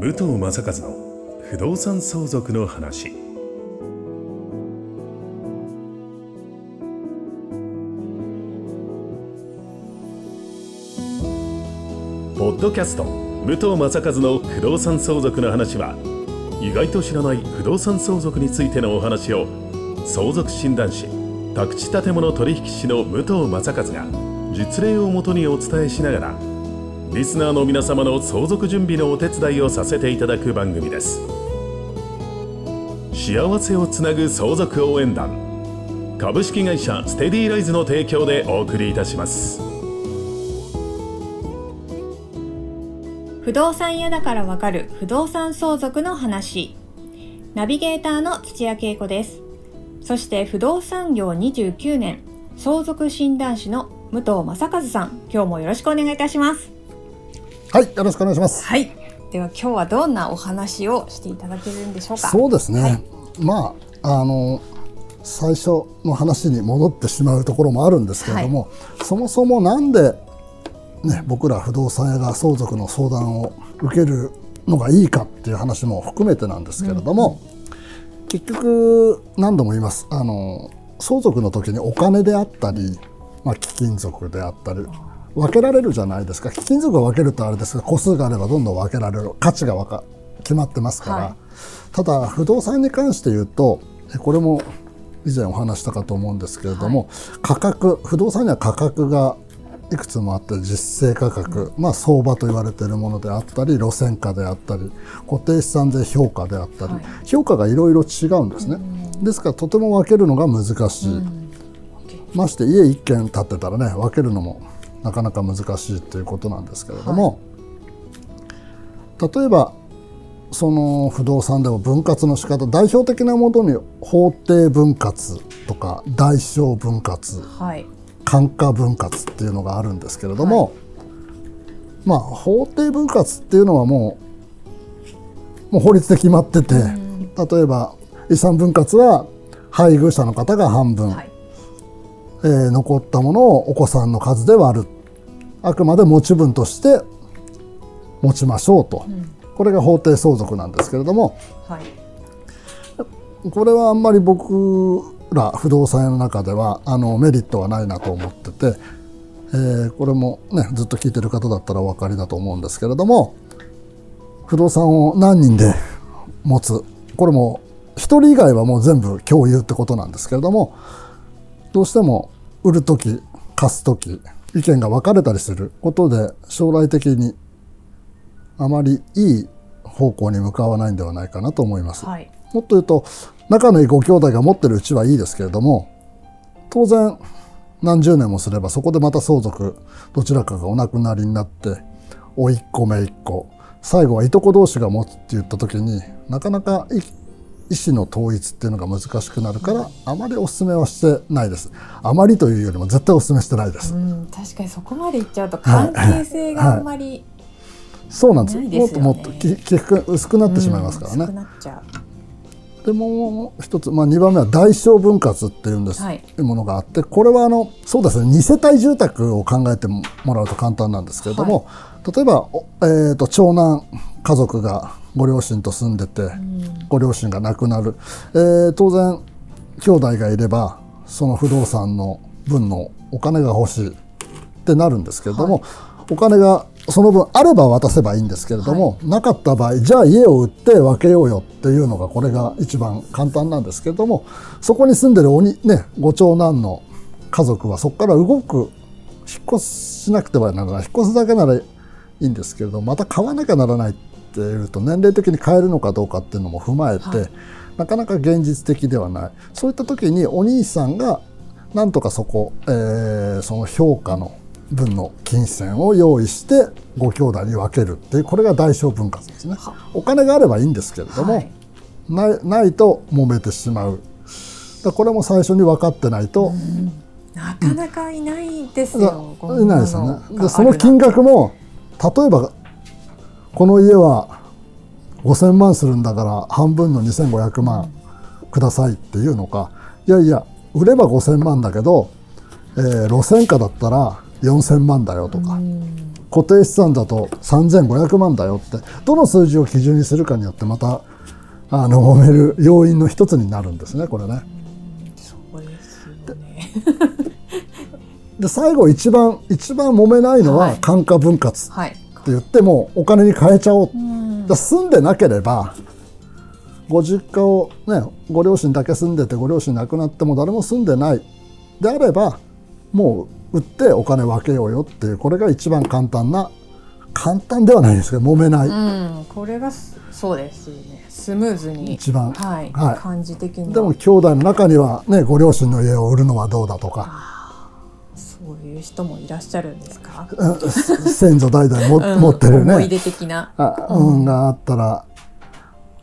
武藤正和の不動産相続の話。ポッドキャスト武藤正和の不動産相続の話は意外と知らない不動産相続についてのお話を相続診断士宅地建物取引士の武藤正和が実例をもとにお伝えしながらリスナーの皆様の相続準備のお手伝いをさせていただく番組です。幸せをつなぐ相続応援団株式会社ステディライズの提供でお送りいたします。不動産屋だからわかる不動産相続の話。ナビゲーターの土屋恵子です。そして不動産業29年相続診断士の武藤正和さん。今日もよろしくお願いいたします。はい、よろしくお願いします。はいでは今日はどんなお話をしていただけるんでしょうか？そうですね。はいまああの最初の話に戻ってしまうところもあるんですけれども、そもそもなんでね僕ら不動産屋が相続の相談を受けるのがいいかっていう話も含めてなんですけれども、結局何度も言います。あの相続の時にお金であったり、まあ貴金属であったり。分けられるじゃないですか。貴金属を分けるとあれですが個数があればどんどん分けられる。価値がわか決まってますから、はい。ただ不動産に関して言うとえこれも以前お話したかと思うんですけれども、価格不動産には価格がいくつもあって実勢価格、まあ、相場と言われているものであったり路線価であったり固定資産税評価であったり、はい。評価がいろいろ違うんですね。ですからとても分けるのが難しい。まして家一軒建ってたらね分けるのもなかなか難しいということなんですけれども、例えばその不動産でも分割の仕方代表的なものに法定分割とか代償分割はい。間価分割っていうのがあるんですけれども、まあ法定分割っていうのはもうもう法律で決まってて、例えば遺産分割は配偶者の方が半分、はいえー残ったものをお子さんの数で割る。あくまで持ち分として持ちましょうと、これが法定相続なんですけれども。はい。これはあんまり僕ら不動産屋の中ではあのメリットはないなと思ってて、えーこれもねずっと聞いてる方だったらお分かりだと思うんですけれども不動産を何人で持つ。これも1人以外はもう全部共有ってことなんですけれどもどうしても売る時貸す時意見が分かれたりすることで将来的にあまりいい方向に向かわないんではないかなと思います。はいもっと言うと仲のいいご兄弟が持ってるうちはいいですけれども当然何十年もすればそこでまた相続どちらかがお亡くなりになって甥っ子姪っ子最後はいとこ同士が持つって言った時になかなかい意思の統一っていうのが難しくなるからあまりお勧めはしてないです。あまりというよりも絶対お勧めしてないです、うん確かにそこまでいっちゃうと関係性があんまりそうなんです。ないですよね。もっともっとき起伏薄くなってしまいますからね、うん薄くなっちゃでもう一つ、まあ、2番目は大小分割っていうんです、はいものがあってこれはあのそうですね2世帯住宅を考えてもらうと簡単なんですけれども、例えば、おえー、と長男家族がご両親と住んでて、ご両親が亡くなる、えー当然兄弟がいればその不動産の分のお金が欲しいってなるんですけれども、お金がその分あれば渡せばいいんですけれども、なかった場合じゃあ家を売って分けようよっていうのがこれが一番簡単なんですけれどもそこに住んでるおに、ね、ご長男の家族はそこから動く引っ越しなくてはならない。引っ越すだけならいいんですけれどまた買わなきゃならない。っていうと年齢的に買えるのかどうかっていうのも踏まえて、はい。なかなか現実的ではない。そういった時にお兄さんがなんとかそこ、えーその評価の分の金銭を用意してご兄弟に分けるっていうこれが大小分割ですね。は。お金があればいいんですけれども、はい。ないないと揉めてしまう。だこれも最初に分かってないと、なかなかいないですだよ、こんいないですよね。でその金額も例えばこの家は5,000万するんだから半分の2,500万くださいっていうのか。いやいや売れば5,000万だけど、えー路線価だったら4,000万だよとか、固定資産だと3500万だよって。どの数字を基準にするかによってまたあの揉める要因の一つになるんですねこれね。そうですよね。で最後一番一番揉めないのははい。単価分割ってはい。言ってもお金に変えちゃおう。うん。だ住んでなければご実家をねご両親だけ住んでてご両親亡くなっても誰も住んでない。であればもう売ってお金分けようよっていうこれが一番簡単な簡単ではないですけど揉めない、うん、これがすそうですよね。スムーズに一番。はい、はい。感じ的には。でも兄弟の中にはねご両親の家を売るのはどうだとか、そういう人もいらっしゃるんですか？うん先祖代々も、うん。持ってるね。思い出的な。があったら、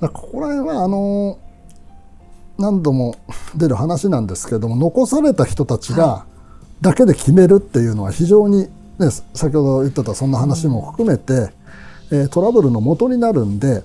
ここら辺はあの何度も出る話なんですけども残された人たちがだけで決めるっていうのは非常に、ね、先ほど言ってたそんな話も含めて、えートラブルの元になるんで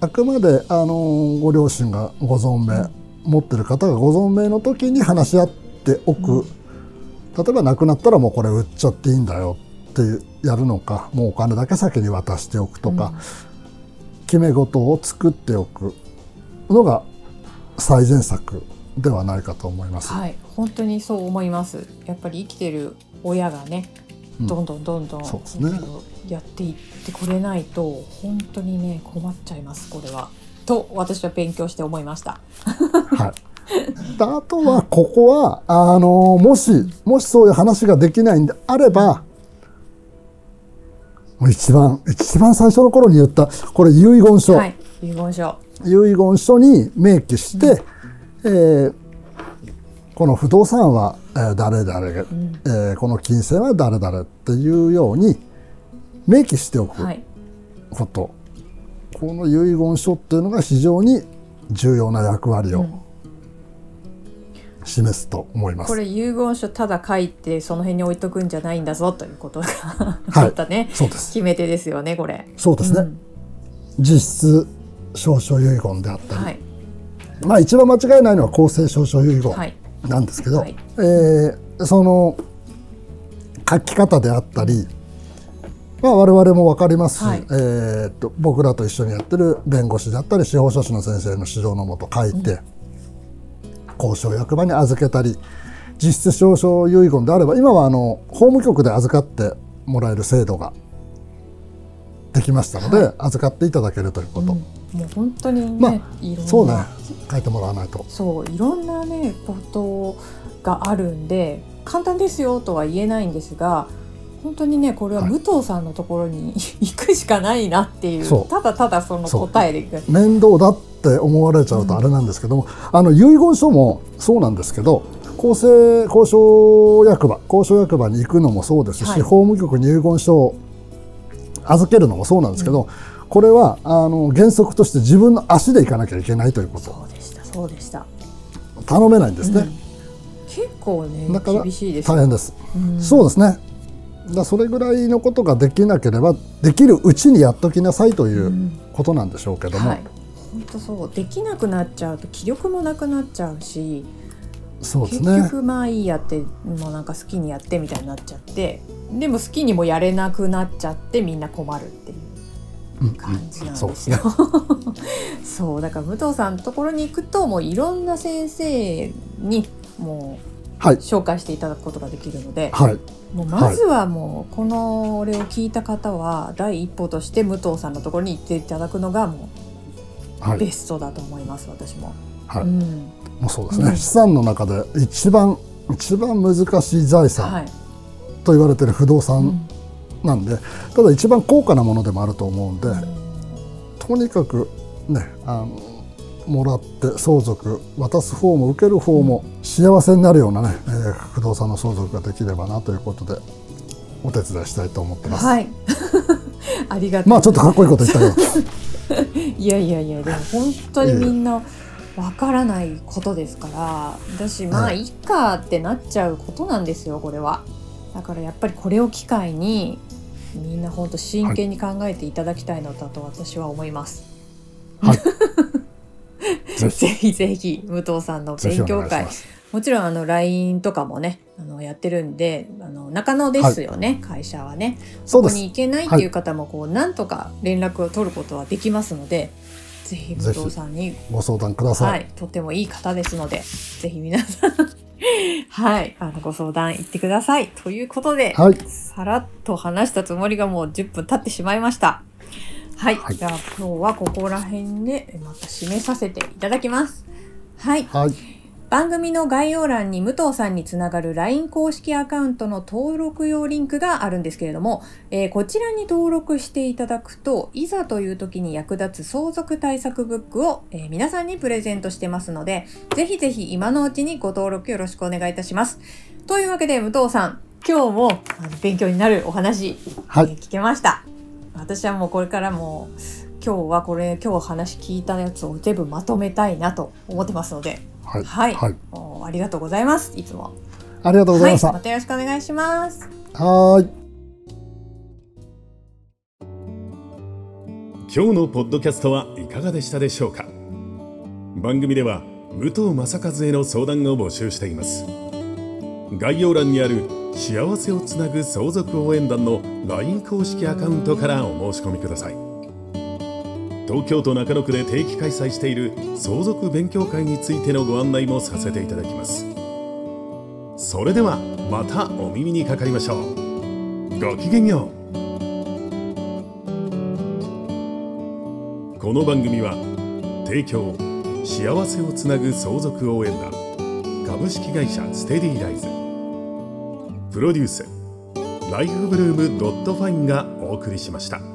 あくまであのご両親がご存命、持ってる方がご存命の時に話し合っておく、例えば亡くなったらもうこれ売っちゃっていいんだよっていうやるのかもうお金だけ先に渡しておくとか、決め事を作っておくのが最善策ではないかと思います。はい、本当にそう思います。やっぱり生きてる親がね、うんどんどんどんどん、そうですねやっていってくれないと本当にね困っちゃいますこれは。と私は勉強して思いました。はい、であとはここはあのもしもしそういう話ができないんであればもう一番一番最初の頃に言ったこれ遺言書、はい、遺言書。遺言書に明記して、えーこの不動産は、えー誰々が、えーこの金銭は誰々っていうように明記しておくはい、こと、この遺言書っていうのが非常に重要な役割を示すと思います。これ遺言書ただ書いてその辺に置いとくんじゃないんだぞということがね、そうです。決め手ですよねこれ。そうですね、うん。実質証書遺言であったり、はい。まあ一番間違いないのは公正証書遺言はい。なんですけど、はい。えーその書き方であったり、まあ、我々も分かります。し、はい。えーっと僕らと一緒にやってる弁護士だったり司法書士の先生の指導のもと書いて、交渉役場に預けたり実質証書遺言であれば今はあの法務局で預かってもらえる制度ができましたので、預かっていただけるということ、もう本当にね、まあいろんなそうね。書いてもらわないと。そういろんなねことがあるんで簡単ですよとは言えないんですが本当にねこれははい。武藤さんのところに 行くしかないなっていう。ただただその答えでいく。面倒だって思われちゃうとあれなんですけども、あの遺言書もそうなんですけど公正交渉役場交渉役場に行くのもそうですし、はい。法務局に遺言書を預けるのもそうなんですけど、これはあの原則として自分の足で行かなきゃいけないということ。そうでしたそうでした、頼めないんですね、うん。結構ねだから厳しいですよ。大変です、うん。そうですね。だそれぐらいのことができなければできるうちにやっときなさいといううん。ことなんでしょうけども、はい本当そうできなくなっちゃうと気力もなくなっちゃうし結そうですね。局まあいいやってもうなんか好きにやってみたいになっちゃってでも好きにもやれなくなっちゃってみんな困るっていう感じなんそうですよね。そうだから武藤さんのところに行くともういろんな先生にもはい。う紹介していただくことができるので、はい。もうまずはもうこの俺を聞いた方は第一歩として武藤さんのところに行っていただくのがもはいうベストだと思います、私も。はい。うん。もうそうですね、うん。資産の中で一番一番難しい財産はい。と言われている不動う産ん。なんで、ただ一番高価なものでもあると思うんで、とにかくねあのもらって相続渡す方も受ける方も幸せになるようなね、えー不動産の相続ができればなということでお手伝いしたいと思ってます。はい。ありがとうまあちょっとかっこいいこと言ったけど いやいやいやでも本当にみんなわからないことですから私まあはいいっかってなっちゃうことなんですよこれは。だからやっぱりこれを機会にみんな本当真剣に考えていただきたいのだと私は思います、はい。ぜひ。ぜひ武藤さんの勉強会。もちろんあの LINE とかもねあのやってるんであの中野ですよね、会社はねそこに行けないっていう方もこう、なんとか連絡を取ることはできますのでぜひ武藤さんにご相談くださ。はいい、とってもいい方ですので、ぜひ皆さん、はい、あの、ご相談行ってください。ということで、はいさらっと話したつもりがもう10分経ってしまいました。はい、はいじゃあ今日はここら辺でまた締めさせていただきます。はい、はい。番組の概要欄に武藤さんにつながる LINE 公式アカウントの登録用リンクがあるんですけれども、えーこちらに登録していただくといざという時に役立つ相続対策ブックを、えー皆さんにプレゼントしてますのでぜひぜひ今のうちにご登録よろしくお願いいたします。というわけで武藤さん今日も勉強になるお話、はいえー聞けました。私はもうこれからも今日はこれ今日話聞いたやつを全部まとめたいなと思ってますのではい。はい、はい。おありがとうございます。いつも。ありがとうございました。はい、またよろしくお願いします。はーい。今日のポッドキャストはいかがでしたでしょうか番組では武藤正和への相談を募集しています概要欄にある幸せをつなぐ相続応援団の LINE 公式アカウントからお申し込みください東京都中野区で定期開催している相続勉強会についてのご案内もさせていただきます。それではまたお耳にかかりましょう。ごきげんよう。この番組は提供幸せをつなぐ相続応援団株式会社ステディライズ。プロデュースライフブルームドットファインがお送りしました。